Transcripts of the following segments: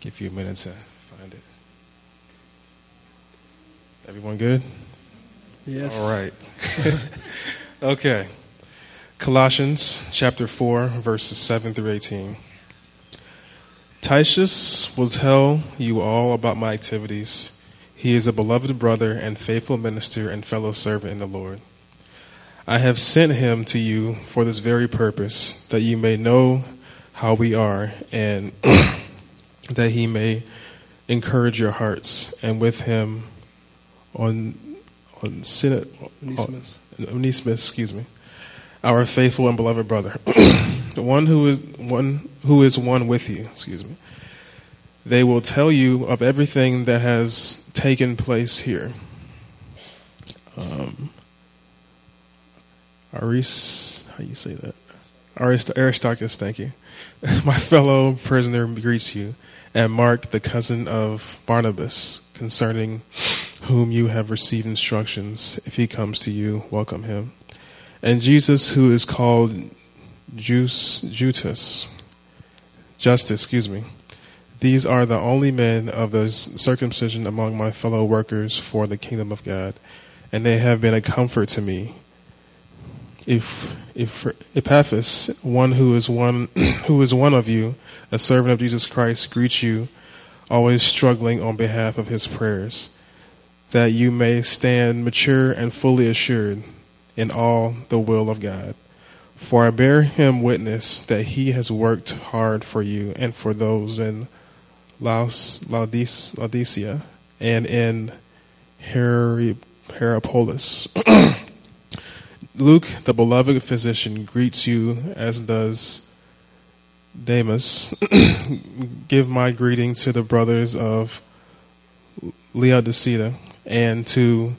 Give you a minute to find it. Everyone good? Yes. All right. okay. Colossians chapter 4, verses 7 through 18. Titus will tell you all about my activities. He is a beloved brother and faithful minister and fellow servant in the Lord. I have sent him to you for this very purpose, that you may know how we are, and that he may encourage your hearts, and with him on on Sin- Onesimus. Onesimus, excuse me, our faithful and beloved brother, the one who is one who is one with you. Excuse me. They will tell you of everything that has taken place here. Um, Aris, how you say that? Arist- Aristarchus, thank you. My fellow prisoner greets you, and Mark, the cousin of Barnabas, concerning whom you have received instructions. If he comes to you, welcome him. And Jesus, who is called Jus, Jutus, Justice, excuse me. These are the only men of the circumcision among my fellow workers for the kingdom of God, and they have been a comfort to me. If, Epaphras, one who is one who is one of you, a servant of Jesus Christ, greets you, always struggling on behalf of his prayers, that you may stand mature and fully assured in all the will of God. For I bear him witness that he has worked hard for you and for those in Laos, Laodice- Laodicea and in Hierapolis. Luke, the beloved physician, greets you, as does Demas. Give my greeting to the brothers of Laodicea and to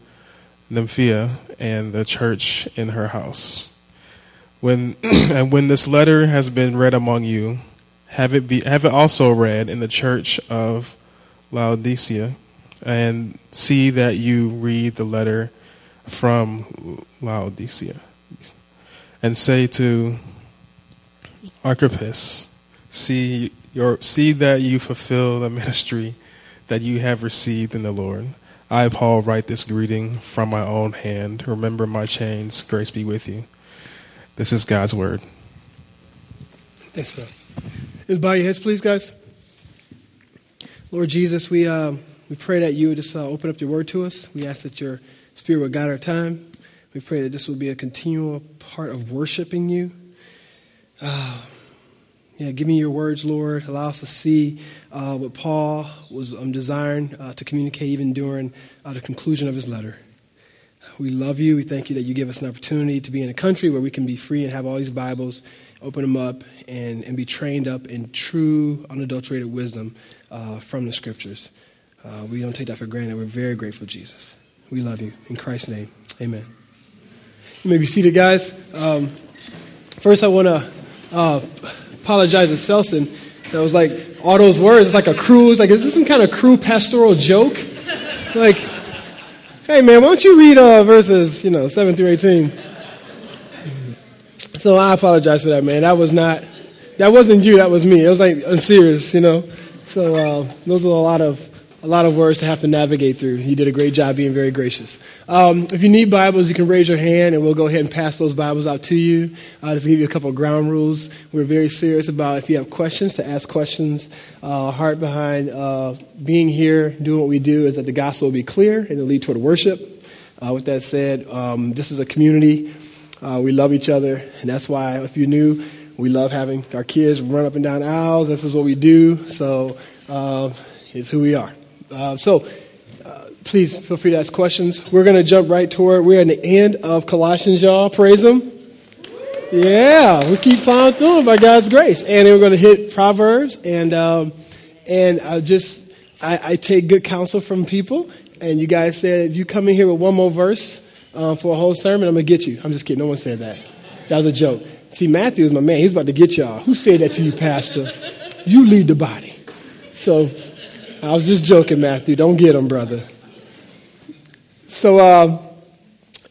Nymphaea and the church in her house. When and when this letter has been read among you, have it be have it also read in the church of Laodicea, and see that you read the letter from Laodicea, and say to Archippus, see your see that you fulfill the ministry that you have received in the Lord. I, Paul, write this greeting from my own hand. Remember my chains. Grace be with you. This is God's word. Thanks, bro. Just bow your heads, please, guys. Lord Jesus, we, uh, we pray that you would just uh, open up your word to us. We ask that your spirit would guide our time. We pray that this will be a continual part of worshiping you. Uh, yeah, give me your words, Lord. Allow us to see uh, what Paul was um, desiring uh, to communicate even during uh, the conclusion of his letter. We love you. We thank you that you give us an opportunity to be in a country where we can be free and have all these Bibles, open them up, and, and be trained up in true, unadulterated wisdom uh, from the scriptures. Uh, we don't take that for granted. We're very grateful, Jesus. We love you. In Christ's name, amen. You may be seated, guys. Um, first, I want to uh, apologize to Selson. That was like all those words. It's like a cruise. Like, is this some kind of crew pastoral joke? Like, hey man, why don't you read uh, verses, you know, seven through eighteen? So I apologize for that, man. That was not, that wasn't you. That was me. It was like unserious, you know. So uh, those are a lot of a lot of words to have to navigate through. You did a great job being very gracious. Um, if you need Bibles, you can raise your hand and we'll go ahead and pass those Bibles out to you. Uh, just to give you a couple of ground rules. We're very serious about if you have questions, to ask questions. Uh, heart behind uh, being here, doing what we do, is that the gospel will be clear and it'll lead toward worship. Uh, with that said, um, this is a community. Uh, we love each other, and that's why, if you're new, we love having our kids run up and down aisles. This is what we do, so uh, it's who we are. Uh, so uh, please feel free to ask questions. We're going to jump right toward, we're at the end of Colossians, y'all. Praise Him. Yeah, we keep plowing through by God's grace. And then we're going to hit Proverbs. And, um, and I just, I, I, take good counsel from people. And you guys said, if you come in here with one more verse uh, for a whole sermon, I'm going to get you. I'm just kidding. No one said that. That was a joke. See, Matthew is my man. He's about to get y'all. Who said that to you, Pastor? You lead the body. So, I was just joking, Matthew. Don't get him, brother. So uh,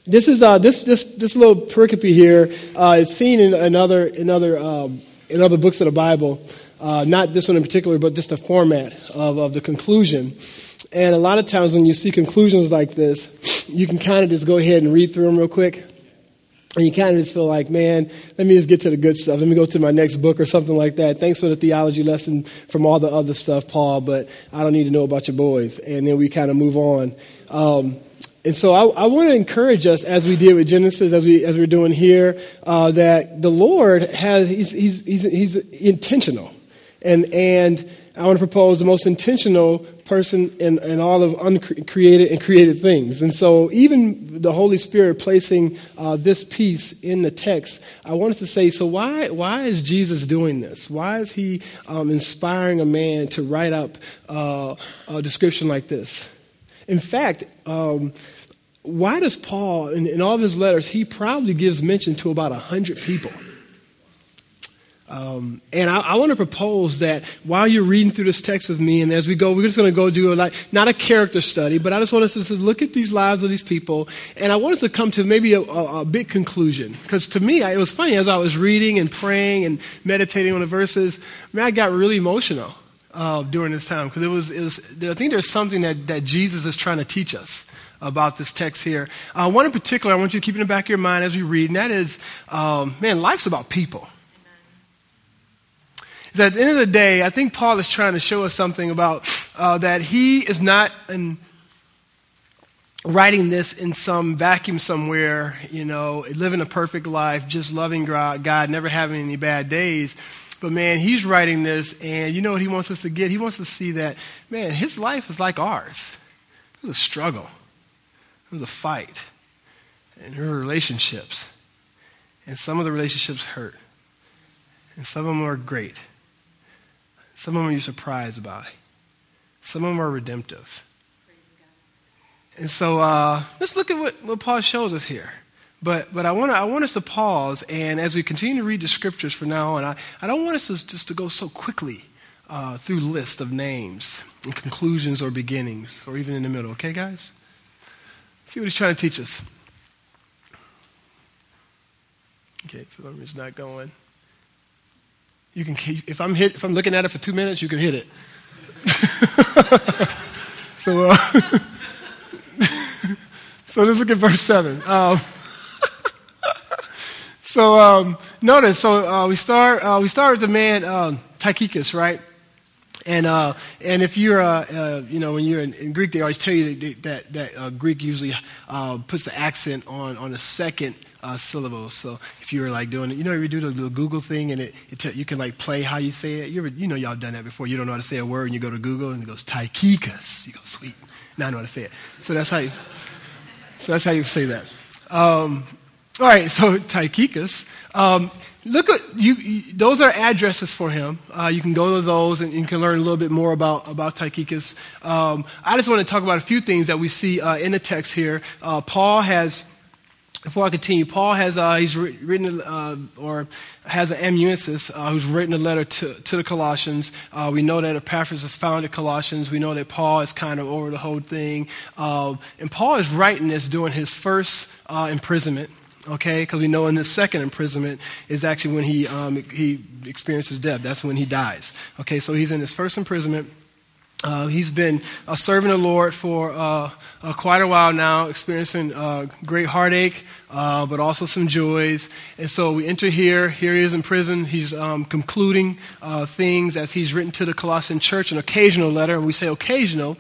this is uh, this this this little pericope here. Uh, seen in another in other um, in other books of the Bible. uh, not this one in particular, but just the format of, of the conclusion. And a lot of times when you see conclusions like this, you can kind of just go ahead and read through them real quick. And you kind of just feel like, man, let me just get to the good stuff. Let me go to my next book or something like that. Thanks for the theology lesson from all the other stuff, Paul, but I don't need to know about your boys. And then we kind of move on. Um, and so I, I, want to encourage us, as we did with Genesis, as we as we're doing here, uh, that the Lord has he's, he's, he's, he's intentional, and and I want to propose the most intentional person in, in all of uncreated and created things. And so, even the Holy Spirit placing uh, this piece in the text, I wanted to say, so why why is Jesus doing this? Why is he um, inspiring a man to write up uh, a description like this? In fact, um, why does Paul, in, in, all of his letters, he probably gives mention to about 100 people. Um, and I, I want to propose that while you're reading through this text with me, and as we go, we're just going to go do a, like, not a character study, but I just want us to look at these lives of these people, and I want us to come to maybe a, a, a big conclusion. Because to me, I, it was funny as I was reading and praying and meditating on the verses, man, I got really emotional uh, during this time because it was, it was, I think there's something that, that Jesus is trying to teach us about this text here. Uh, one in particular, I want you to keep in the back of your mind as we read, and that is, um, man, life's about people. Is at the end of the day, I think Paul is trying to show us something about uh, that he is not in, writing this in some vacuum somewhere, you know, living a perfect life, just loving God, never having any bad days. But man, he's writing this, and you know what he wants us to get? He wants us to see that, man, his life is like ours. It was a struggle, it was a fight. And there were relationships. And some of the relationships hurt. And some of them are great. Some of them you're surprised by. Some of them are redemptive. And so uh, let's look at what, what Paul shows us here. But, but I, wanna, I want us to pause, and as we continue to read the scriptures from now on, I, I don't want us to, just to go so quickly uh, through lists of names and conclusions or beginnings, or even in the middle. Okay, guys? See what he's trying to teach us. Okay, is not going. You can if I'm hit, if I'm looking at it for two minutes, you can hit it. so, uh, so let's look at verse seven. Um, so um, notice, so uh, we start uh, we start with the man uh, Tychicus, right? And uh, and if you're uh, uh, you know when you're in, in, Greek, they always tell you that that, that uh, Greek usually puts the accent on on the second uh, syllable. So if you were like doing it, you know, you do the, the Google thing and it, it t- you can like play how you say it. You ever, you know, y'all done that before. You don't know how to say a word and you go to Google and it goes Taikikas. You go sweet. Now I know how to say it. So that's how you. So that's how you say that. Um, all right, so Tychicus. Um, look at you, you, Those are addresses for him. Uh, you can go to those and you can learn a little bit more about about Tychicus. Um, I just want to talk about a few things that we see uh, in the text here. Uh, Paul has. Before I continue, Paul has uh, he's written uh, or has an amanuensis uh, who's written a letter to, to the Colossians. we know that Epaphras has founded Colossians. We know that Paul is kind of over the whole thing, and Paul is writing this during his first imprisonment okay? Because we know in his second imprisonment is actually when he, um, he experiences death. That's when he dies. Okay, so he's in his first imprisonment. Uh, he's been uh, serving the Lord for uh, uh quite a while now, experiencing uh, great heartache, uh, but also some joys. And so we enter here. Here he is in prison. He's um, concluding things as he's written to the Colossian church, an occasional letter. And we say occasional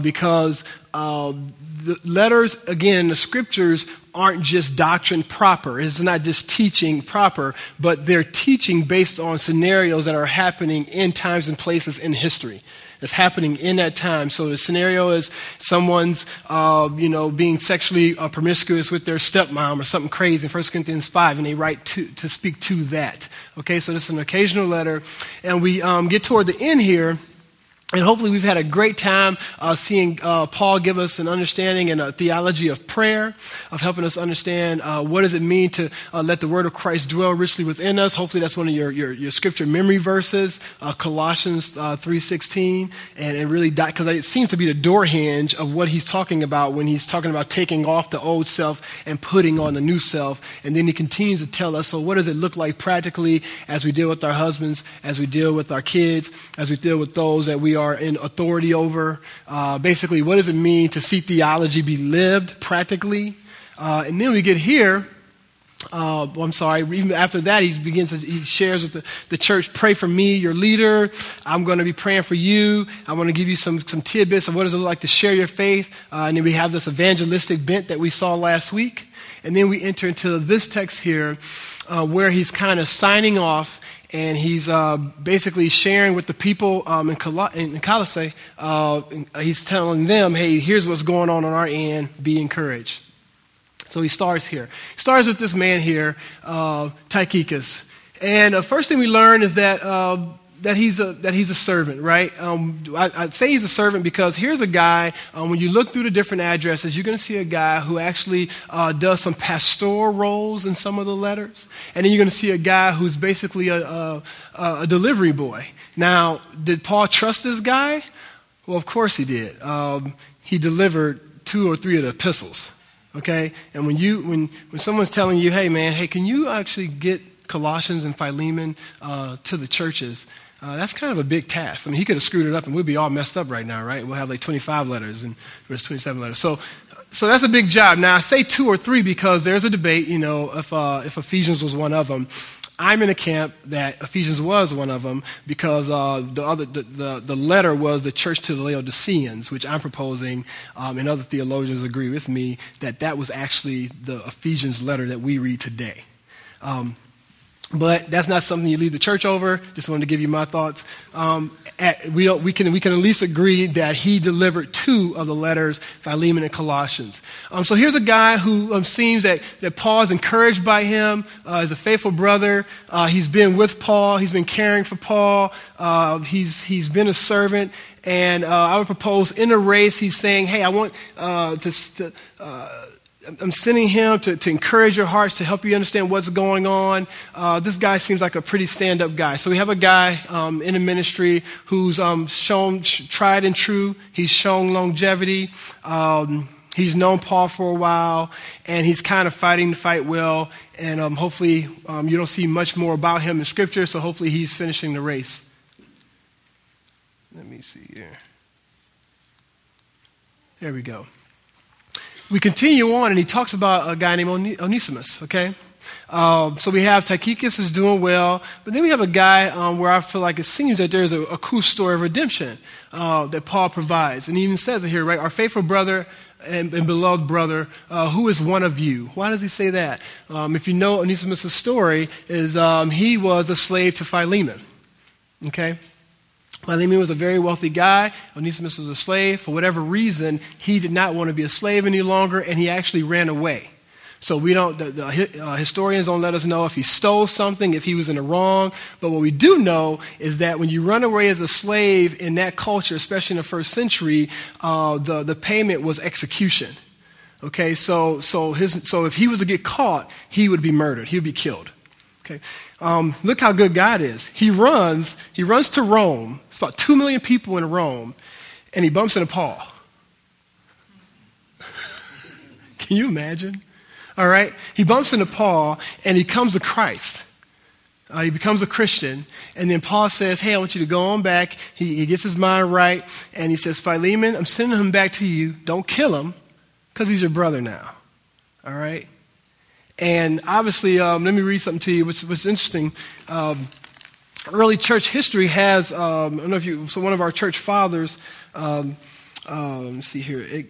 because the letters, again, the scriptures aren't just doctrine proper. It's not just teaching proper, but they're teaching based on scenarios that are happening in times and places in history. It's happening in that time. So the scenario is someone's, uh, you know, being sexually uh, promiscuous with their stepmom or something crazy in 1 Corinthians 5, and they write to, to speak to that. Okay, so this is an occasional letter. And we um, get toward the end here, And hopefully, we've had a great time uh, seeing uh, Paul give us an understanding and a theology of prayer, of helping us understand uh, what does it mean to uh, let the word of Christ dwell richly within us. Hopefully, that's one of your, your, your scripture memory verses, uh, Colossians uh, 3.16, and, and really, because it seems to be the door hinge of what he's talking about when he's talking about taking off the old self and putting on the new self. And then he continues to tell us, so what does it look like practically as we deal with our husbands, as we deal with our kids, as we deal with those that we are are in authority over. Uh, basically, what does it mean to see theology be lived practically? Uh, and then we get here. Uh, well, I'm sorry. Even after that, he begins. To, he shares with the, the church, "Pray for me, your leader. I'm going to be praying for you. I want to give you some some tidbits of what does it look like to share your faith." Uh, and then we have this evangelistic bent that we saw last week, and then we enter into this text here, uh, where he's kind of signing off and he's uh, basically sharing with the people um, in, Col- in Colossae. Uh, he's telling them, hey, here's what's going on on our end. Be encouraged. So he starts here. He starts with this man here, uh, Tychicus. And the first thing we learn is that uh, that he's a, that he's a servant, right? Um, I, would say he's a servant because here's a guy, um, when you look through the different addresses, you're going to see a guy who actually uh, does some pastoral roles in some of the letters. And then you're going to see a guy who's basically a, a, a delivery boy. Now, did Paul trust this guy? Well, of course he did. Um, he delivered two or three of the epistles. Okay? And when you when when someone's telling you, hey man, hey, can you actually get Colossians and Philemon uh, to the churches? Uh, that's kind of a big task. I mean, he could have screwed it up and we'd be all messed up right now, right? We'll have like 25 letters and there's 27 letters. So, so that's a big job. Now, I say two or three because there's a debate, you know, if, uh, if Ephesians was one of them. I'm in a camp that Ephesians was one of them because uh, the, other, the, the, the, letter was the church to the Laodiceans, which I'm proposing, um, and other theologians agree with me, that that was actually the Ephesians letter that we read today. Um, but that's not something you leave the church over. Just wanted to give you my thoughts. Um, at, we, we, can, we can at least agree that he delivered two of the letters, Philemon and Colossians. Um, so here's a guy who um, seems that, that Paul is encouraged by him. Uh, he's a faithful brother. Uh, he's been with Paul. He's been caring for Paul. Uh, he's, he's been a servant. And uh, I would propose in a race, he's saying, hey, I want uh, to, to uh, I'm sending him to, to encourage your hearts, to help you understand what's going on. Uh, this guy seems like a pretty stand up guy. So we have a guy um, in a ministry who's um, shown tried and true. He's shown longevity. Um, he's known Paul for a while, and he's kind of fighting the fight well. And um, hopefully, um, you don't see much more about him in Scripture, so hopefully, he's finishing the race. Let me see here. There we go we continue on, and he talks about a guy named Onesimus, okay? Uh, so we have Tychicus is doing well, but then we have a guy um, where I feel like it seems that there's a, a cool story of redemption uh, that Paul provides. And he even says it here, right? Our faithful brother and, and beloved brother, uh, who is one of you. Why does he say that? Um, if you know Onesimus' story, is um, he was a slave to Philemon. Okay? Philemon was a very wealthy guy. Onesimus was a slave. For whatever reason, he did not want to be a slave any longer, and he actually ran away. So we don't, the, the uh, historians don't let us know if he stole something, if he was in the wrong. But what we do know is that when you run away as a slave in that culture, especially in the first century, uh, the, the payment was execution. Okay, so, so, his, so if he was to get caught, he would be murdered. He would be killed. Okay, um, look how good God is. He runs, he runs to Rome. It's about two million people in Rome, and he bumps into Paul. Can you imagine? All right? He bumps into Paul, and he comes to Christ. Uh, he becomes a Christian, and then Paul says, Hey, I want you to go on back. He, he gets his mind right, and he says, Philemon, I'm sending him back to you. Don't kill him, because he's your brother now. All right? And obviously, um, let me read something to you, which was interesting. Um, early church history has, um, I don't know if you, so one of our church fathers, um, uh, let me see here,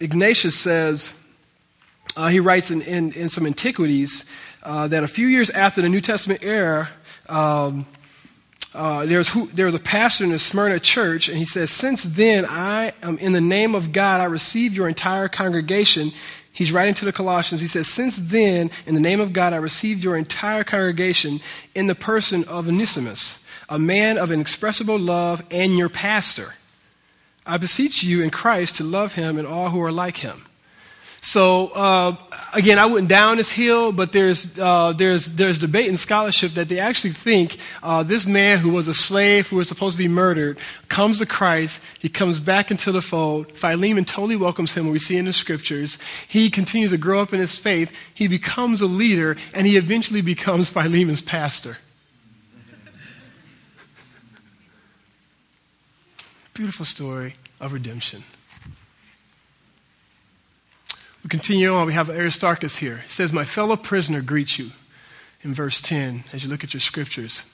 Ignatius says, uh, he writes in, in, in some antiquities uh, that a few years after the New Testament era, um, uh, there's, who, there was a pastor in the Smyrna church, and he says, Since then, I am in the name of God, I receive your entire congregation He's writing to the Colossians. He says, Since then, in the name of God, I received your entire congregation in the person of Onesimus, a man of inexpressible love and your pastor. I beseech you in Christ to love him and all who are like him. So uh, again, I wouldn't down this hill, but there's uh, there's there's debate in scholarship that they actually think uh, this man who was a slave who was supposed to be murdered comes to Christ. He comes back into the fold. Philemon totally welcomes him. We see in the scriptures. He continues to grow up in his faith. He becomes a leader, and he eventually becomes Philemon's pastor. Beautiful story of redemption. We continue on. We have Aristarchus here. He says, My fellow prisoner greets you in verse 10 as you look at your scriptures.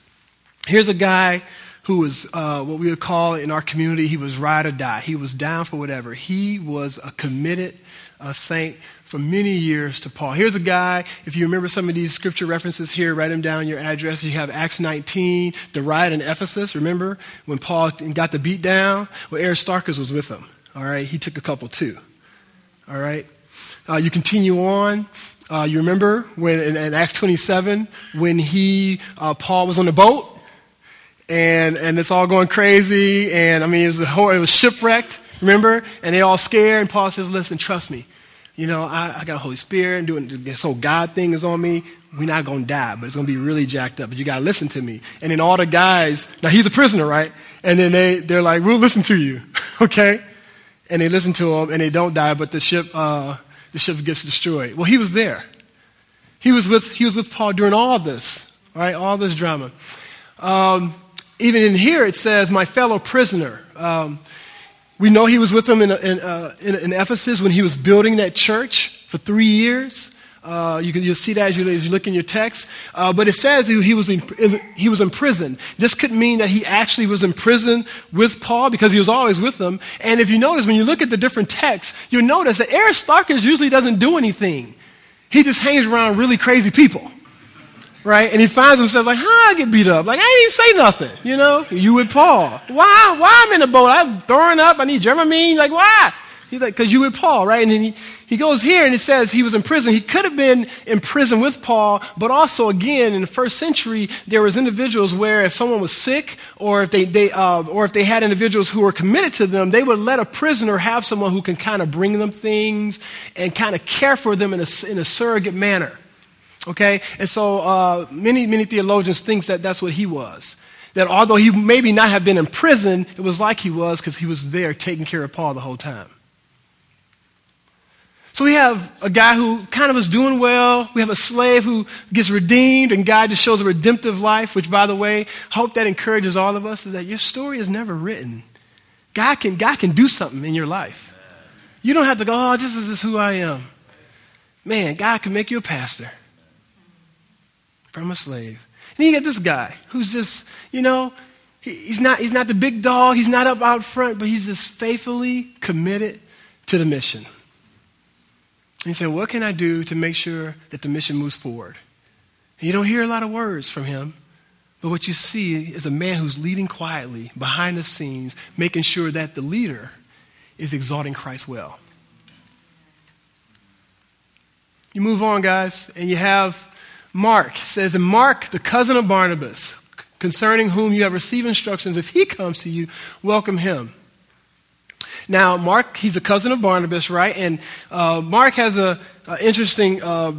Here's a guy who was uh, what we would call in our community, he was ride or die. He was down for whatever. He was a committed saint for many years to Paul. Here's a guy, if you remember some of these scripture references here, write them down your address. You have Acts 19, the riot in Ephesus, remember when Paul got the beat down? Well, Aristarchus was with him. All right, he took a couple too. All right. Uh, you continue on. Uh, you remember when in, in, Acts 27 when he uh, Paul was on the boat and and it's all going crazy and I mean it was whole, it was shipwrecked. Remember? And they all scared and Paul says, "Listen, trust me. You know I, I got a Holy Spirit and doing this whole God thing is on me. We're not going to die, but it's going to be really jacked up. But you got to listen to me." And then all the guys now he's a prisoner, right? And then they they're like, "We'll listen to you, okay?" And they listen to him and they don't die, but the ship. Uh, the ship gets destroyed. Well, he was there. He was with, he was with Paul during all this, right? All this drama. Um, even in here, it says, my fellow prisoner. Um, we know he was with them in, in, uh, in, in, Ephesus when he was building that church for three years. Uh, you can, you'll see that as you, as you look in your text. Uh, but it says he, he, was in, he was in prison. This could mean that he actually was in prison with Paul because he was always with them. And if you notice, when you look at the different texts, you'll notice that Aristarchus usually doesn't do anything. He just hangs around really crazy people. Right? And he finds himself like, how I get beat up? Like, I didn't even say nothing. You know? You with Paul. Why? Why I'm in the boat? I'm throwing up. I need Dramamine. Like, why? He's like, because you with Paul, right? And then he, he goes here and it says he was in prison. He could have been in prison with Paul, but also, again, in the first century, there was individuals where if someone was sick or if they, they, uh, or if they had individuals who were committed to them, they would let a prisoner have someone who can kind of bring them things and kind of care for them in a, in a surrogate manner. Okay? And so uh, many, many theologians think that that's what he was. That although he maybe not have been in prison, it was like he was because he was there taking care of Paul the whole time. So we have a guy who kind of is doing well. We have a slave who gets redeemed, and God just shows a redemptive life, which, by the way, hope that encourages all of us is that your story is never written. God can, God can do something in your life. You don't have to go, oh, this is, who I am. Man, God can make you a pastor from a slave. And then you get this guy who's just, you know, he, he's, not, he's not the big dog, he's not up out front, but he's just faithfully committed to the mission. He said, What can I do to make sure that the mission moves forward? And you don't hear a lot of words from him, but what you see is a man who's leading quietly behind the scenes, making sure that the leader is exalting Christ well. You move on, guys, and you have Mark. It says, And Mark, the cousin of Barnabas, concerning whom you have received instructions, if he comes to you, welcome him. Now, Mark, he's a cousin of Barnabas, right? And uh, Mark has a, a interesting, uh,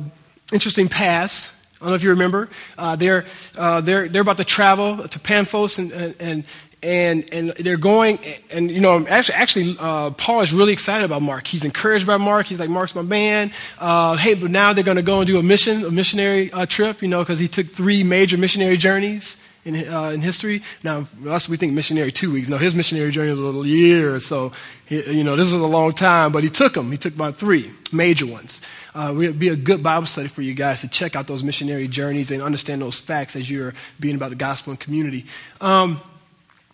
interesting past. I don't know if you remember. Uh, they're, uh, they're, they're about to travel to Pamphos and, and, and, and they're going, and you know, actually, actually uh, Paul is really excited about Mark. He's encouraged by Mark. He's like, Mark's my man. Uh, hey, but now they're going to go and do a mission, a missionary uh, trip, you know, because he took three major missionary journeys in, uh, in history. Now, us, we think missionary two weeks. No, his missionary journey was a little year. So, he, you know, this was a long time, but he took them. He took about three major ones. Uh, it would be a good Bible study for you guys to check out those missionary journeys and understand those facts as you're being about the gospel and community. Um,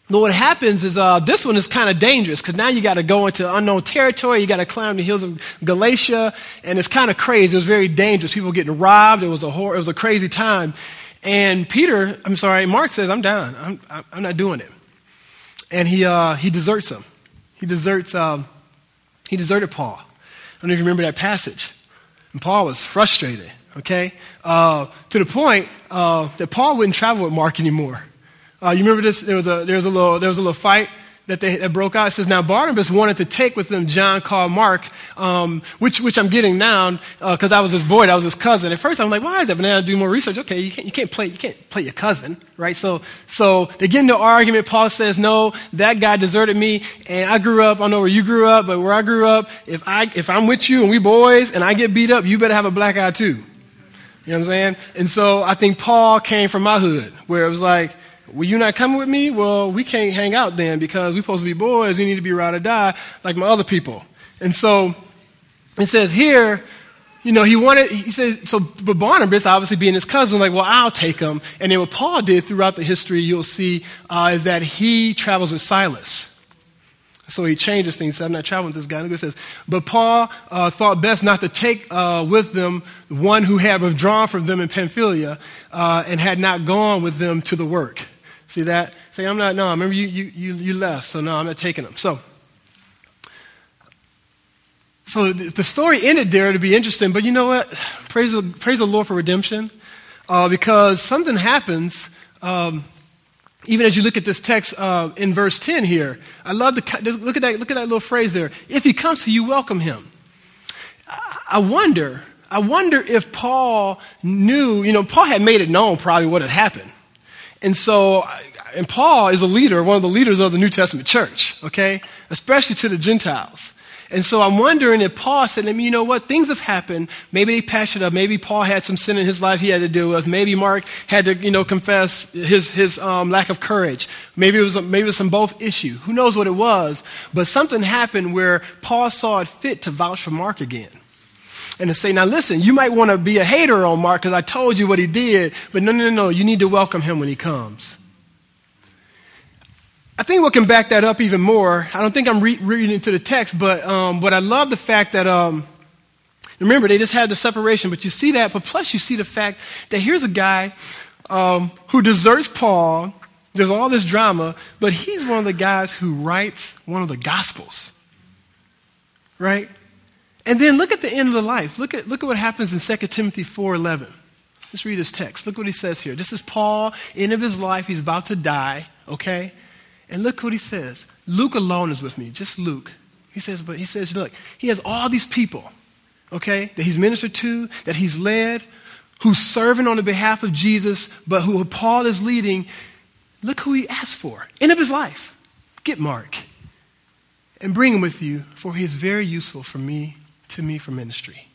but what happens is uh, this one is kind of dangerous because now you got to go into unknown territory. You got to climb the hills of Galatia, and it's kind of crazy. It was very dangerous. People getting robbed. It was a hor- it was a crazy time. And Peter, I'm sorry, Mark says, I'm down. I'm, I'm not doing it. And he, uh, he deserts him. He deserts, um, he deserted Paul. I don't know if you remember that passage. And Paul was frustrated, okay? Uh, to the point uh, that Paul wouldn't travel with Mark anymore. Uh, you remember this? There was, a, there, was a little, there was a little fight that they that broke out. It says, Now Barnabas wanted to take with them John called Mark, um, which, which I'm getting now because uh, I was his boy, I was his cousin. At first I'm like, why is that? But then I do more research. Okay, you can't, you can't, play, you can't play your cousin, right? So, so they get into argument. Paul says, No, that guy deserted me, and I grew up, I know where you grew up, but where I grew up, if, I, if I'm with you and we boys and I get beat up, you better have a black eye too. You know what I'm saying? And so I think Paul came from my hood, where it was like, well, you not coming with me? Well, we can't hang out then because we're supposed to be boys. We need to be ride or die like my other people. And so it says here, you know, he wanted, he said, so, but Barnabas, obviously being his cousin, like, well, I'll take him. And then what Paul did throughout the history, you'll see, uh, is that he travels with Silas. So he changes things. He I'm not traveling with this guy. And it says, but Paul uh, thought best not to take uh, with them one who had withdrawn from them in Pamphylia uh, and had not gone with them to the work. See that? Say, I'm not, no, I remember you, you, you, you left, so no, I'm not taking them. So, so the story ended there to be interesting, but you know what? Praise the, praise the Lord for redemption uh, because something happens. Um, even as you look at this text uh, in verse 10 here, I love the look at that look at that little phrase there. If he comes to you, welcome him. I wonder, I wonder if Paul knew, you know, Paul had made it known probably what had happened. And so, and Paul is a leader, one of the leaders of the New Testament church, okay? Especially to the Gentiles. And so I'm wondering if Paul said to me, you know what, things have happened. Maybe they patched it up. Maybe Paul had some sin in his life he had to deal with. Maybe Mark had to, you know, confess his, his um, lack of courage. Maybe it, was, maybe it was some both issue. Who knows what it was? But something happened where Paul saw it fit to vouch for Mark again. And to say, now listen, you might want to be a hater on Mark because I told you what he did, but no, no, no, no, you need to welcome him when he comes. I think what can back that up even more, I don't think I'm re- reading into the text, but, um, but I love the fact that, um, remember, they just had the separation, but you see that, but plus you see the fact that here's a guy um, who deserts Paul. There's all this drama, but he's one of the guys who writes one of the Gospels. Right? And then look at the end of the life. Look at, look at what happens in 2 Timothy 4.11. Let's read his text. Look what he says here. This is Paul, end of his life. He's about to die, okay? And look what he says. Luke alone is with me, just Luke. He says, but he says, look, he has all these people, okay, that he's ministered to, that he's led, who's serving on the behalf of Jesus, but who Paul is leading. Look who he asked for. End of his life. Get Mark and bring him with you, for he is very useful for me, to me for ministry.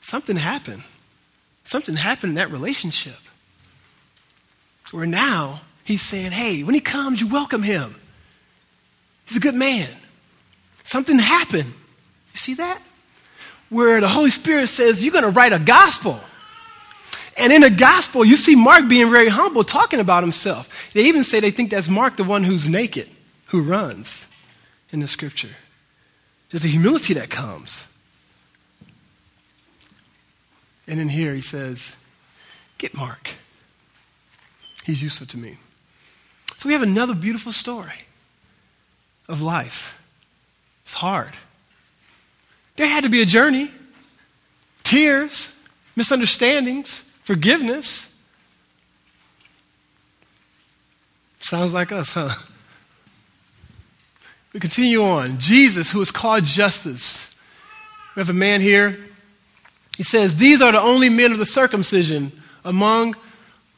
Something happened. Something happened in that relationship. Where now He's saying, hey, when he comes, you welcome him. He's a good man. Something happened. You see that? Where the Holy Spirit says, you're going to write a gospel. And in the gospel, you see Mark being very humble, talking about himself. They even say they think that's Mark, the one who's naked, who runs in the scripture. There's a humility that comes. And in here, he says, Get Mark. He's useful to me. So we have another beautiful story of life. It's hard. There had to be a journey, tears, misunderstandings, forgiveness. Sounds like us, huh? We continue on. Jesus, who is called Justus. We have a man here. He says, These are the only men of the circumcision among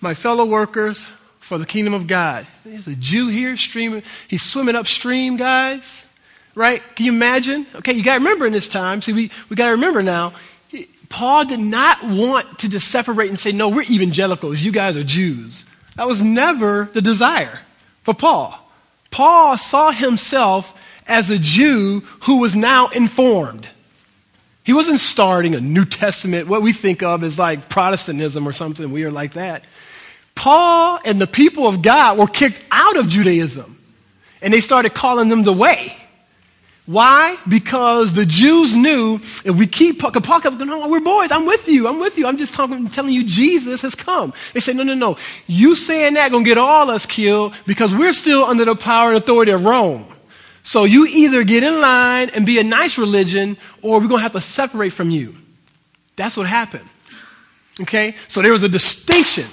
my fellow workers for the kingdom of God. There's a Jew here streaming. He's swimming upstream, guys. Right? Can you imagine? Okay, you got to remember in this time. See, we, we got to remember now. Paul did not want to just separate and say, no, we're evangelicals. You guys are Jews. That was never the desire for Paul. Paul saw himself as a Jew who was now informed. He wasn't starting a New Testament, what we think of as like Protestantism or something weird like that. Paul and the people of God were kicked out of Judaism and they started calling them the way. Why? Because the Jews knew if we keep kept going, no, we're boys. I'm with you. I'm with you. I'm just talking, telling you Jesus has come. They said, no, no, no. You saying that gonna get all us killed because we're still under the power and authority of Rome. So you either get in line and be a nice religion, or we're gonna have to separate from you. That's what happened. Okay? So there was a distinction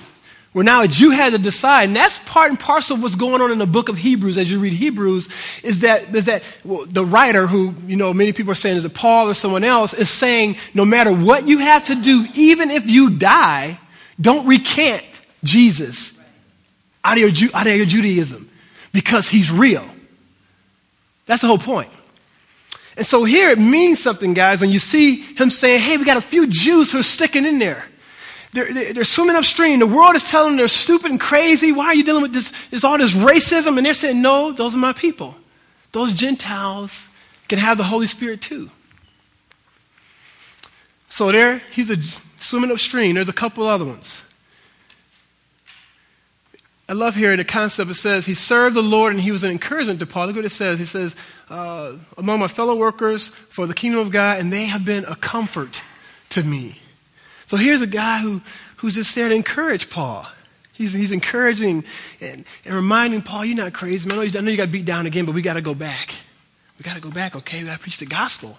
where now it's you had to decide, and that's part and parcel of what's going on in the book of Hebrews as you read Hebrews, is that, is that well, the writer, who you know many people are saying is it Paul or someone else, is saying no matter what you have to do, even if you die, don't recant Jesus out of your, out of your Judaism because he's real. That's the whole point. And so here it means something, guys, when you see him saying, hey, we got a few Jews who are sticking in there. They're, they're, they're, swimming upstream. The world is telling them they're stupid and crazy. Why are you dealing with this? There's all this racism. And they're saying, no, those are my people. Those Gentiles can have the Holy Spirit too. So there, he's a, swimming upstream. There's a couple other ones. I love hearing the concept. It says, He served the Lord and he was an encouragement to Paul. Look what it says. He says, uh, Among my fellow workers for the kingdom of God, and they have been a comfort to me. So here's a guy who, who's just there to encourage Paul. He's, he's encouraging and, and reminding Paul, You're not crazy, man. I know you, I know you got beat down again, but we got to go back. We got to go back, okay? We got to preach the gospel.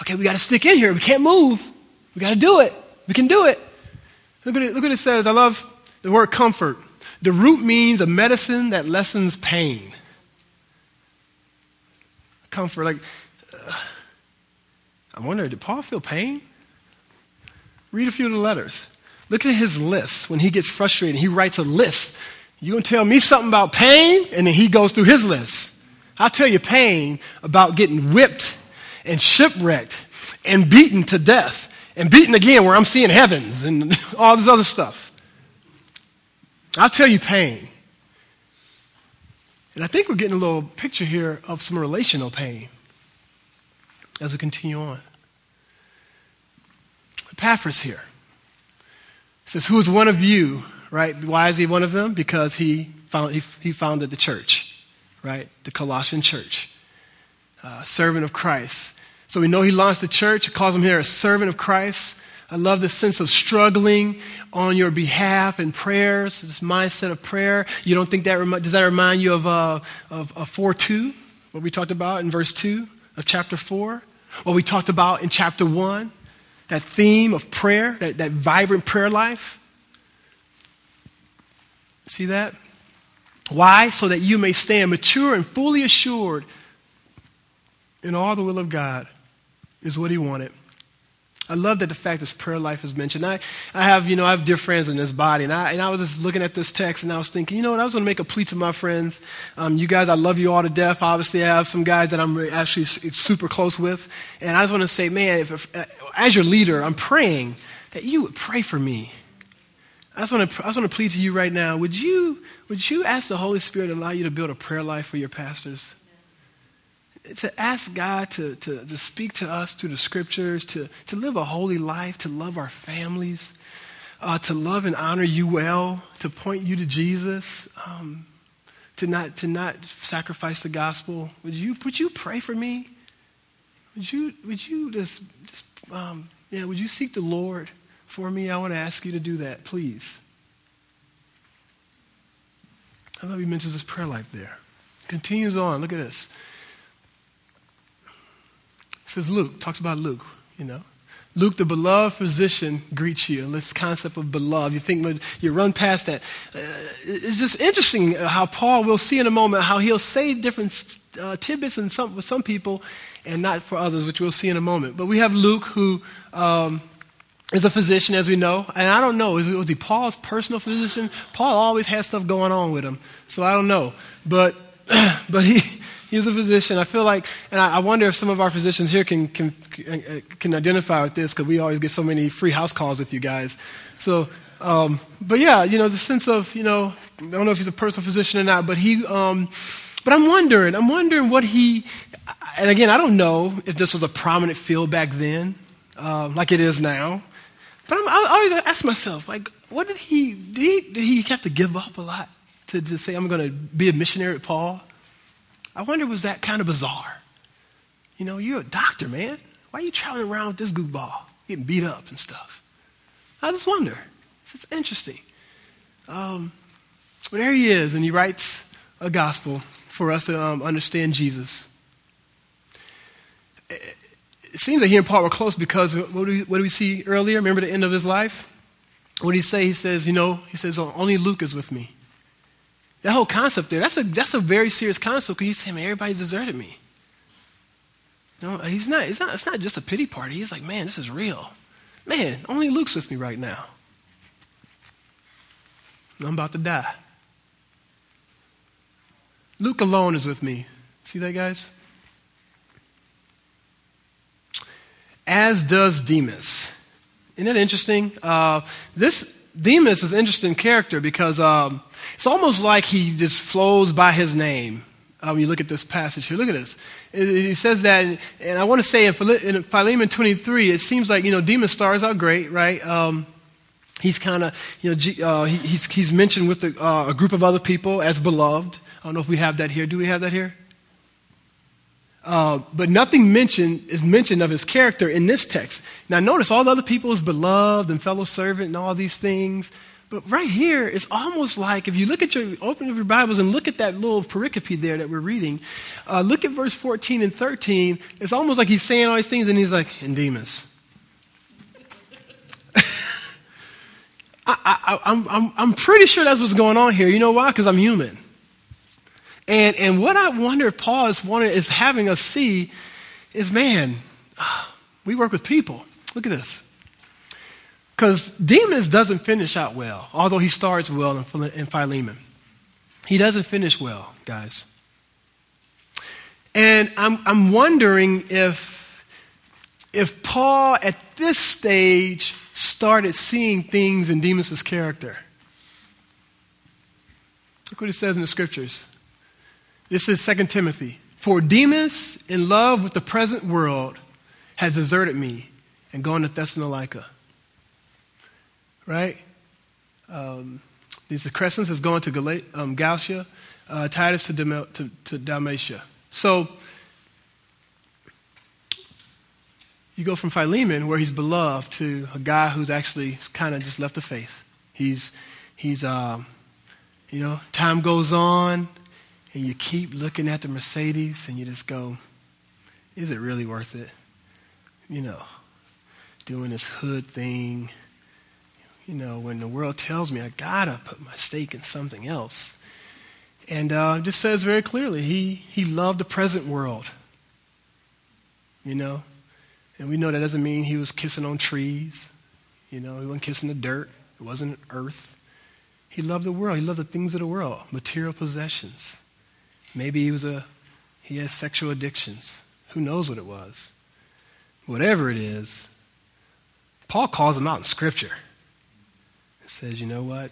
Okay, we got to stick in here. We can't move. We got to do it. We can do it. Look what, it. look what it says. I love the word comfort. The root means a medicine that lessens pain. Comfort, like, uh, I wonder, did Paul feel pain? Read a few of the letters. Look at his list. When he gets frustrated, he writes a list. You gonna tell me something about pain? And then he goes through his list. I'll tell you pain about getting whipped and shipwrecked and beaten to death and beaten again where I'm seeing heavens and all this other stuff. I'll tell you pain. And I think we're getting a little picture here of some relational pain as we continue on. Epaphras here He says, Who is one of you, right? Why is he one of them? Because he, found, he, he founded the church, right? The Colossian church, uh, servant of Christ. So we know he launched the church. It calls him here a servant of Christ. I love this sense of struggling on your behalf and prayers, this mindset of prayer. You don't think that, does that remind you of, uh, of, of 4 2, what we talked about in verse 2 of chapter 4? What we talked about in chapter 1? That theme of prayer, that, that vibrant prayer life? See that? Why? So that you may stand mature and fully assured in all the will of God, is what he wanted. I love that the fact this prayer life is mentioned. I, I have, you know, I have dear friends in this body, and I, and I was just looking at this text and I was thinking, you know what, I was going to make a plea to my friends. Um, you guys, I love you all to death. Obviously, I have some guys that I'm actually super close with. And I just want to say, man, if, if, uh, as your leader, I'm praying that you would pray for me. I just, want to, I just want to plead to you right now. Would you, would you ask the Holy Spirit to allow you to build a prayer life for your pastors? To ask God to, to, to speak to us through the scriptures, to, to live a holy life, to love our families, uh, to love and honor you well, to point you to Jesus, um, to, not, to not sacrifice the gospel. Would you, would you pray for me? Would you, would you just, just um, yeah, would you seek the Lord for me? I want to ask you to do that, please. I love he mentions this prayer life there. Continues on. Look at this says Luke, talks about Luke, you know. Luke, the beloved physician, greets you. And this concept of beloved, you think you run past that. Uh, it's just interesting how Paul, we'll see in a moment, how he'll say different uh, tidbits in some, with some people and not for others, which we'll see in a moment. But we have Luke, who um, is a physician, as we know. And I don't know, was he Paul's personal physician? Paul always has stuff going on with him. So I don't know. But, but he, he was a physician. I feel like, and I, I wonder if some of our physicians here can, can, can identify with this because we always get so many free house calls with you guys. So, um, but yeah, you know, the sense of, you know, I don't know if he's a personal physician or not, but he, um, but I'm wondering, I'm wondering what he, and again, I don't know if this was a prominent field back then, uh, like it is now. But I'm, I always ask myself, like, what did he, did he, did he have to give up a lot to, to say, I'm going to be a missionary at Paul? I wonder, was that kind of bizarre? You know, you're a doctor, man. Why are you traveling around with this goofball, getting beat up and stuff? I just wonder. It's interesting. Um, but there he is, and he writes a gospel for us to um, understand Jesus. It seems that he and Paul were close because what do, we, what do we see earlier? Remember the end of his life? what did he say? He says, you know, he says, only Luke is with me. That whole concept there, that's a, that's a very serious concept because you say, man, everybody's deserted me. No, he's not, it's not, it's not just a pity party. He's like, man, this is real. Man, only Luke's with me right now. I'm about to die. Luke alone is with me. See that, guys? As does Demas. Isn't that interesting? Uh, this Demas is an interesting character because um, it's almost like he just flows by his name. When you look at this passage here, look at this. It says that, and I want to say in, Philemon 23, it seems like, you know, Demas stars out great, right? Um, he's kind of, you know, uh, he, he's, he's mentioned with a, uh, a group of other people as beloved. I don't know if we have that here. Do we have that here? Uh, but nothing mentioned is mentioned of his character in this text. Now, notice all the other people is beloved and fellow servant and all these things. But right here, it's almost like if you look at your opening of your Bibles and look at that little pericope there that we're reading, uh, look at verse 14 and 13. It's almost like he's saying all these things and he's like, "In Demas." I, am I'm, I'm pretty sure that's what's going on here. You know why? Because I'm human. And, and what I wonder if Paul is, wanting, is having us see is man, we work with people. Look at this. Because Demas doesn't finish out well, although he starts well in, in Philemon. He doesn't finish well, guys. And I'm, I'm wondering if, if Paul at this stage started seeing things in Demas' character. Look what it says in the scriptures. This is 2 Timothy. For Demas, in love with the present world, has deserted me and gone to Thessalonica. Right? Um, these Crescens has gone to Gal- um, Galatia, uh, Titus to, to, to Dalmatia. So, you go from Philemon, where he's beloved, to a guy who's actually kind of just left the faith. He's, he's um, you know, time goes on, and you keep looking at the Mercedes and you just go, is it really worth it? You know, doing this hood thing. You know, when the world tells me I gotta put my stake in something else. And uh, just says very clearly, he, he loved the present world. You know? And we know that doesn't mean he was kissing on trees. You know, he wasn't kissing the dirt. It wasn't earth. He loved the world. He loved the things of the world, material possessions. Maybe he was a he has sexual addictions. Who knows what it was? Whatever it is, Paul calls him out in Scripture. Says, you know what?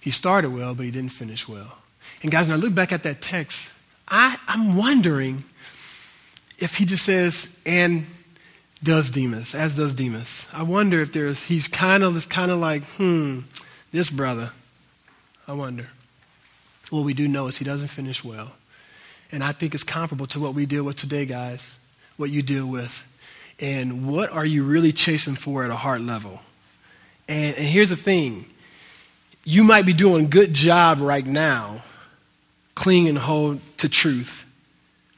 He started well, but he didn't finish well. And guys, when I look back at that text, I, I'm wondering if he just says, and does Demas, as does Demas. I wonder if there's, he's kind of, it's kind of like, hmm, this brother. I wonder. What we do know is he doesn't finish well. And I think it's comparable to what we deal with today, guys, what you deal with. And what are you really chasing for at a heart level? And, and here's the thing you might be doing a good job right now, clinging hold to truth,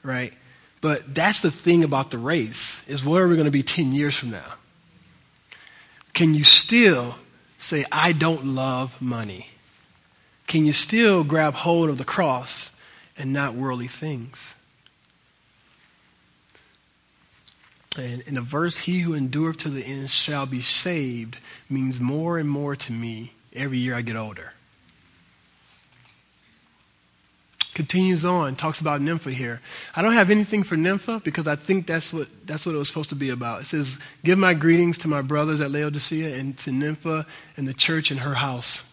right? But that's the thing about the race, is where are we going to be 10 years from now? Can you still say, I don't love money? can you still grab hold of the cross and not worldly things? And in the verse, he who endureth to the end shall be saved, means more and more to me every year I get older. Continues on, talks about Nympha here. I don't have anything for Nympha because I think that's what, that's what it was supposed to be about. It says, Give my greetings to my brothers at Laodicea and to Nympha and the church in her house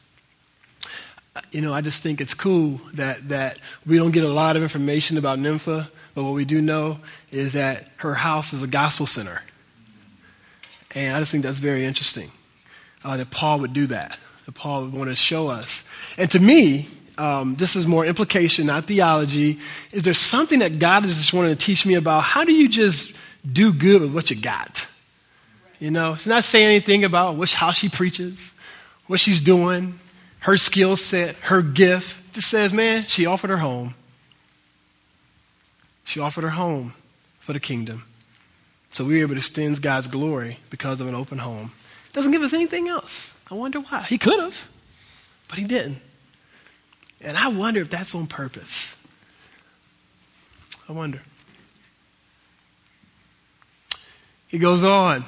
you know, I just think it's cool that, that we don't get a lot of information about Nympha, but what we do know is that her house is a gospel center. And I just think that's very interesting uh, that Paul would do that, that Paul would want to show us. And to me, um, this is more implication, not theology. Is there something that God is just wanting to teach me about? How do you just do good with what you got? You know, it's not saying anything about which, how she preaches, what she's doing, her skill set, her gift. Just says, man, she offered her home. She offered her home for the kingdom. So we were able to extend God's glory because of an open home. Doesn't give us anything else. I wonder why. He could have, but he didn't. And I wonder if that's on purpose. I wonder. He goes on.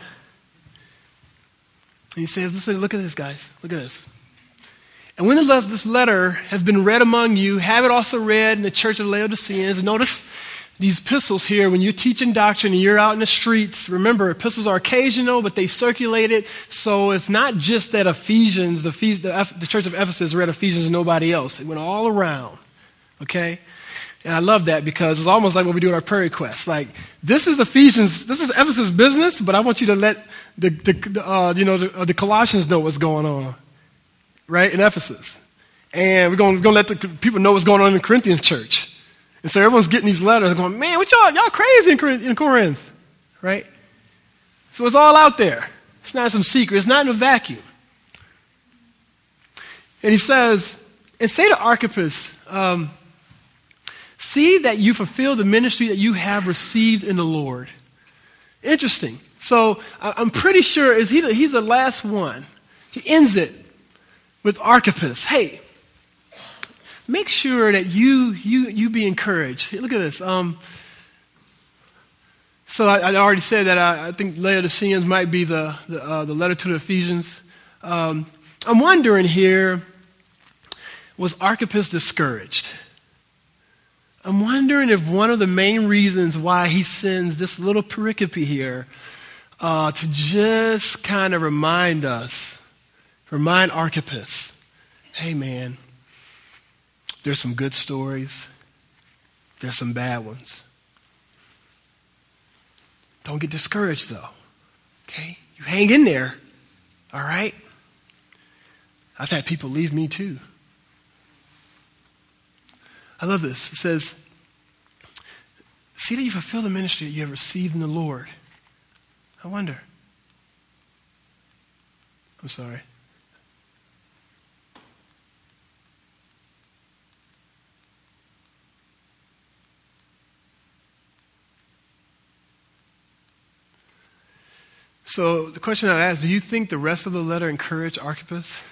He says, listen, look at this, guys. Look at this. And when this letter has been read among you, have it also read in the church of Laodiceans. Notice these epistles here, when you're teaching doctrine and you're out in the streets, remember, epistles are occasional, but they circulate it. So it's not just that Ephesians, the, the church of Ephesus read Ephesians and nobody else. It went all around. Okay? And I love that because it's almost like what we do in our prayer requests. Like, this is Ephesians, this is Ephesus business, but I want you to let the, the uh, you know, the, uh, the, Colossians know what's going on, right, in Ephesus. And we're going to let the people know what's going on in the Corinthian church. And so everyone's getting these letters going, man, what y'all, y'all crazy in Corinth, in Corinth, right? So it's all out there. It's not some secret. It's not in a vacuum. And he says, and say to Archippus, um, See that you fulfill the ministry that you have received in the Lord. Interesting. So I'm pretty sure is he, he's the last one. He ends it with Archippus. Hey, make sure that you you you be encouraged. Look at this. Um, so I, I, already said that I, I think Laodiceans might be the the, uh, the letter to the Ephesians. Um, I'm wondering here, was Archippus discouraged? I'm wondering if one of the main reasons why he sends this little pericope here uh, to just kind of remind us, remind Archippus, hey man, there's some good stories, there's some bad ones. Don't get discouraged though, okay? You hang in there, all right? I've had people leave me too. I love this. It says, See that you fulfill the ministry that you have received in the Lord. I wonder. I'm sorry. So the question I ask, do you think the rest of the letter encouraged Archippus?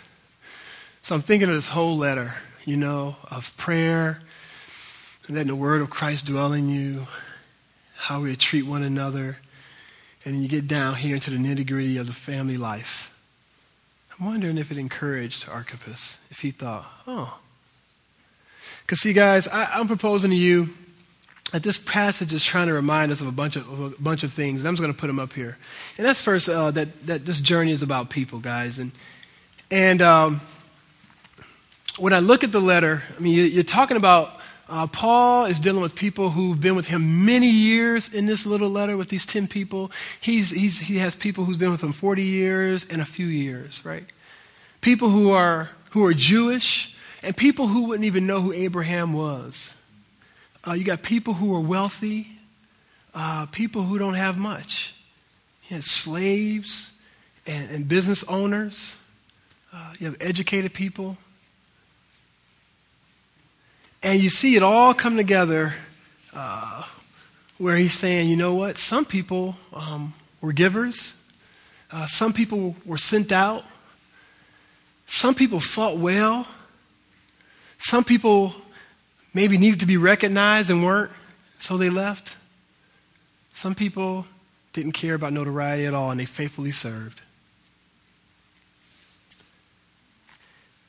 So I'm thinking of this whole letter, you know, of prayer, and letting the word of Christ dwell in you, how we treat one another, and then you get down here into the nitty gritty of the family life. I'm wondering if it encouraged Archippus, if he thought, oh. Because, see, guys, I, am proposing to you that this passage is trying to remind us of a bunch of, of a bunch of things, and I'm just going to put them up here. And that's first uh, that, that this journey is about people, guys. And, and um, when I look at the letter, I mean, you, you're talking about uh, Paul is dealing with people who've been with him many years in this little letter with these 10 people. He's, he's, he has people who's been with him 40 years and a few years, right? People who are, who are Jewish and people who wouldn't even know who Abraham was. Uh, you got people who are wealthy, uh, people who don't have much. You have slaves and, and business owners. Uh, you have educated people and you see it all come together uh, where he's saying, you know what? Some people um, were givers, uh, some people were sent out, some people fought well, some people maybe needed to be recognized and weren't, so they left. Some people didn't care about notoriety at all and they faithfully served.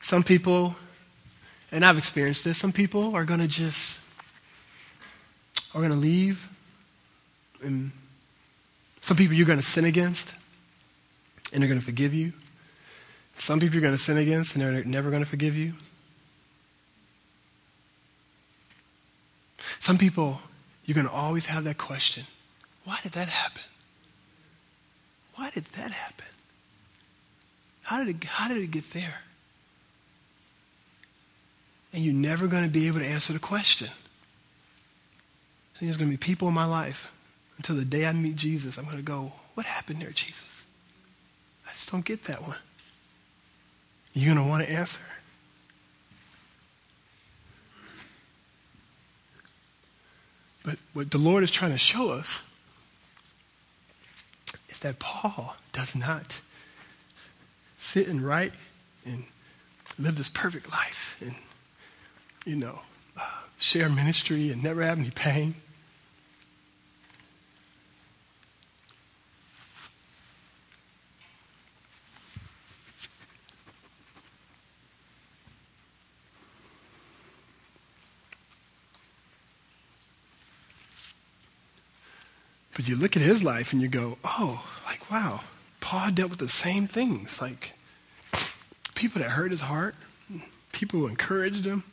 Some people and I've experienced this. Some people are going to just are going to leave, and some people you're going to sin against, and they're going to forgive you. Some people you're going to sin against, and they're never going to forgive you. Some people you're going to always have that question: Why did that happen? Why did that happen? How did it, how did it get there? and you're never going to be able to answer the question. I think there's going to be people in my life until the day I meet Jesus. I'm going to go, What happened there, Jesus? I just don't get that one. You're going to want to answer. But what the Lord is trying to show us is that Paul does not sit and write and live this perfect life and, you know, uh, share ministry and never have any pain. But you look at his life and you go, oh, like, wow, Paul dealt with the same things. Like, people that hurt his heart, people who encouraged him,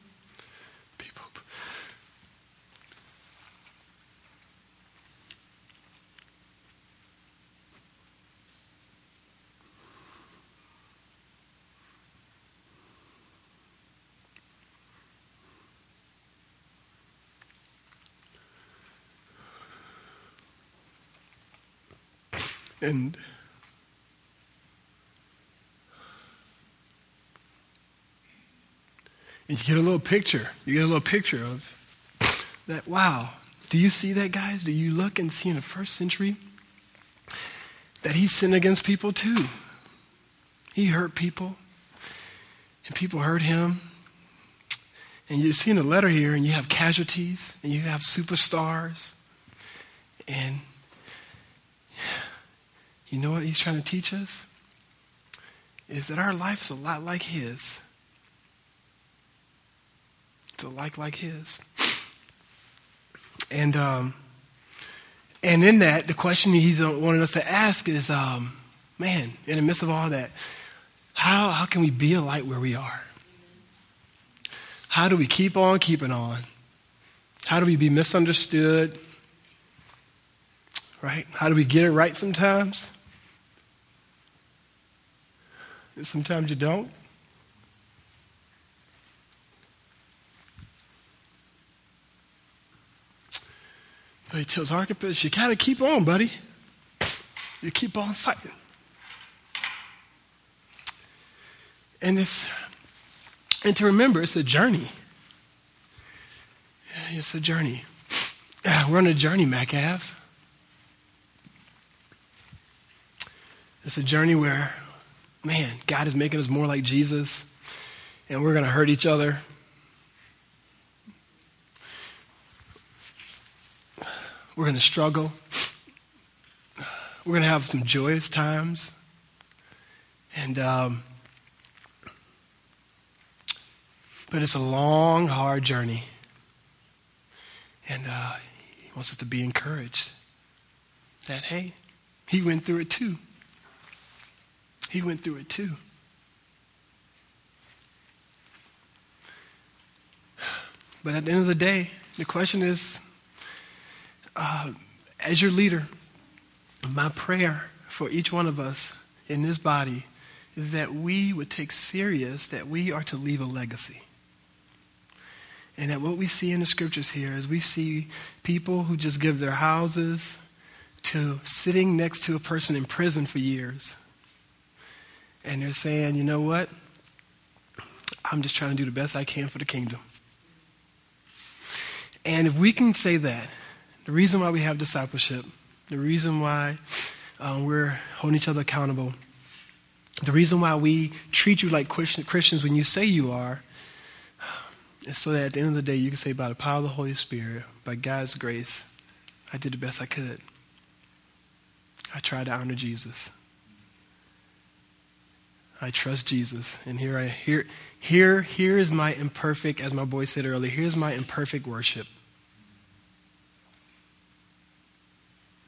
And you get a little picture. You get a little picture of that. Wow. Do you see that, guys? Do you look and see in the first century that he sinned against people too? He hurt people, and people hurt him. And you're seeing a letter here, and you have casualties, and you have superstars. And you know what he's trying to teach us? Is that our life is a lot like his It's a like like his. And um, and in that, the question he's wanting us to ask is, um, man, in the midst of all that, how how can we be a light where we are? How do we keep on keeping on? How do we be misunderstood? Right? How do we get it right sometimes? And sometimes you don't. But he tells Archippus, you got to keep on, buddy. You keep on fighting. And it's and to remember, it's a journey. It's a journey. We're on a journey, Macav. It's a journey where, man, God is making us more like Jesus, and we're going to hurt each other. We're going to struggle. We're going to have some joyous times. And, um, but it's a long, hard journey. And uh, he wants us to be encouraged that, hey, he went through it too. He went through it too. But at the end of the day, the question is uh, as your leader, my prayer for each one of us in this body is that we would take serious that we are to leave a legacy. And that what we see in the scriptures here is we see people who just give their houses to sitting next to a person in prison for years. And they're saying, you know what? I'm just trying to do the best I can for the kingdom. And if we can say that, the reason why we have discipleship, the reason why um, we're holding each other accountable, the reason why we treat you like Christians when you say you are, is so that at the end of the day you can say, by the power of the Holy Spirit, by God's grace, I did the best I could. I tried to honor Jesus. I trust Jesus. And here I here here here is my imperfect, as my boy said earlier, here's my imperfect worship.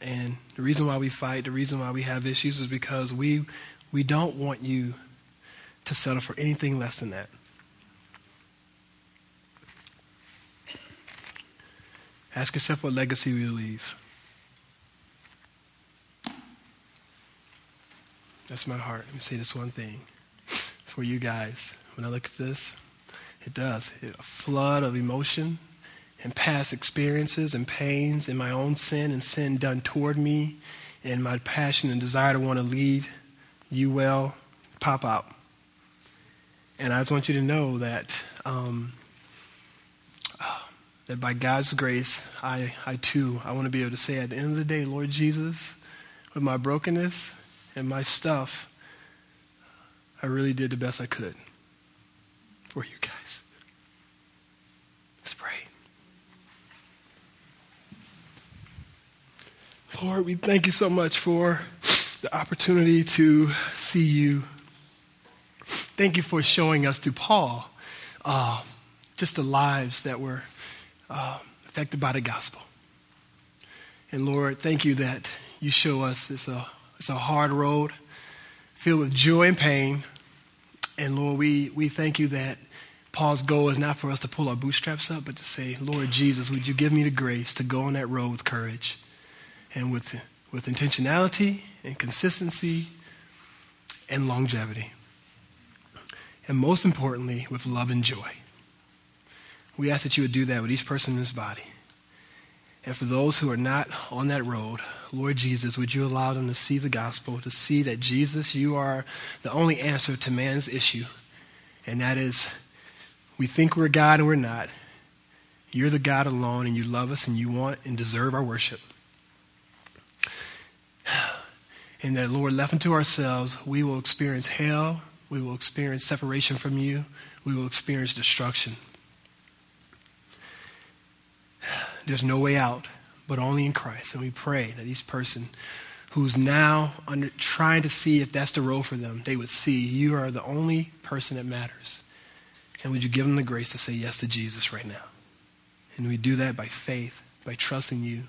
And the reason why we fight, the reason why we have issues is because we, we don't want you to settle for anything less than that. Ask yourself what legacy we leave. That's my heart. Let me say this one thing for you guys. When I look at this, it does. A flood of emotion, and past experiences and pains and my own sin and sin done toward me and my passion and desire to want to lead you well pop out. And I just want you to know that um, that by God's grace, I, I too, I want to be able to say at the end of the day, Lord Jesus, with my brokenness and my stuff, I really did the best I could for you guys. Let's pray. Lord, we thank you so much for the opportunity to see you. Thank you for showing us through Paul uh, just the lives that were uh, affected by the gospel. And Lord, thank you that you show us it's a, it's a hard road filled with joy and pain. And Lord, we, we thank you that Paul's goal is not for us to pull our bootstraps up, but to say, Lord Jesus, would you give me the grace to go on that road with courage and with, with intentionality and consistency and longevity. And most importantly, with love and joy. We ask that you would do that with each person in this body. And for those who are not on that road, Lord Jesus, would you allow them to see the gospel, to see that Jesus, you are the only answer to man's issue. And that is, we think we're God and we're not. You're the God alone, and you love us, and you want and deserve our worship. And that, Lord, left unto ourselves, we will experience hell, we will experience separation from you, we will experience destruction. There's no way out, but only in Christ. And we pray that each person who's now under, trying to see if that's the role for them, they would see you are the only person that matters. And would you give them the grace to say yes to Jesus right now? And we do that by faith, by trusting you,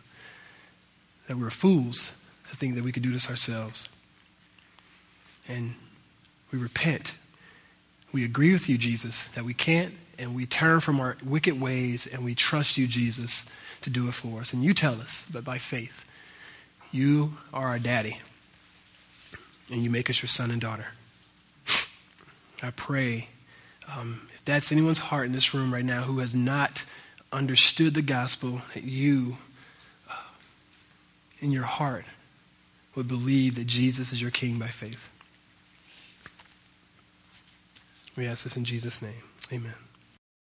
that we're fools to think that we could do this ourselves. And we repent. We agree with you, Jesus, that we can't, and we turn from our wicked ways and we trust you, Jesus, to do it for us. And you tell us, but by faith, you are our daddy, and you make us your son and daughter. I pray um, if that's anyone's heart in this room right now who has not understood the gospel, that you, uh, in your heart, would believe that Jesus is your king by faith. We ask this in Jesus' name. Amen.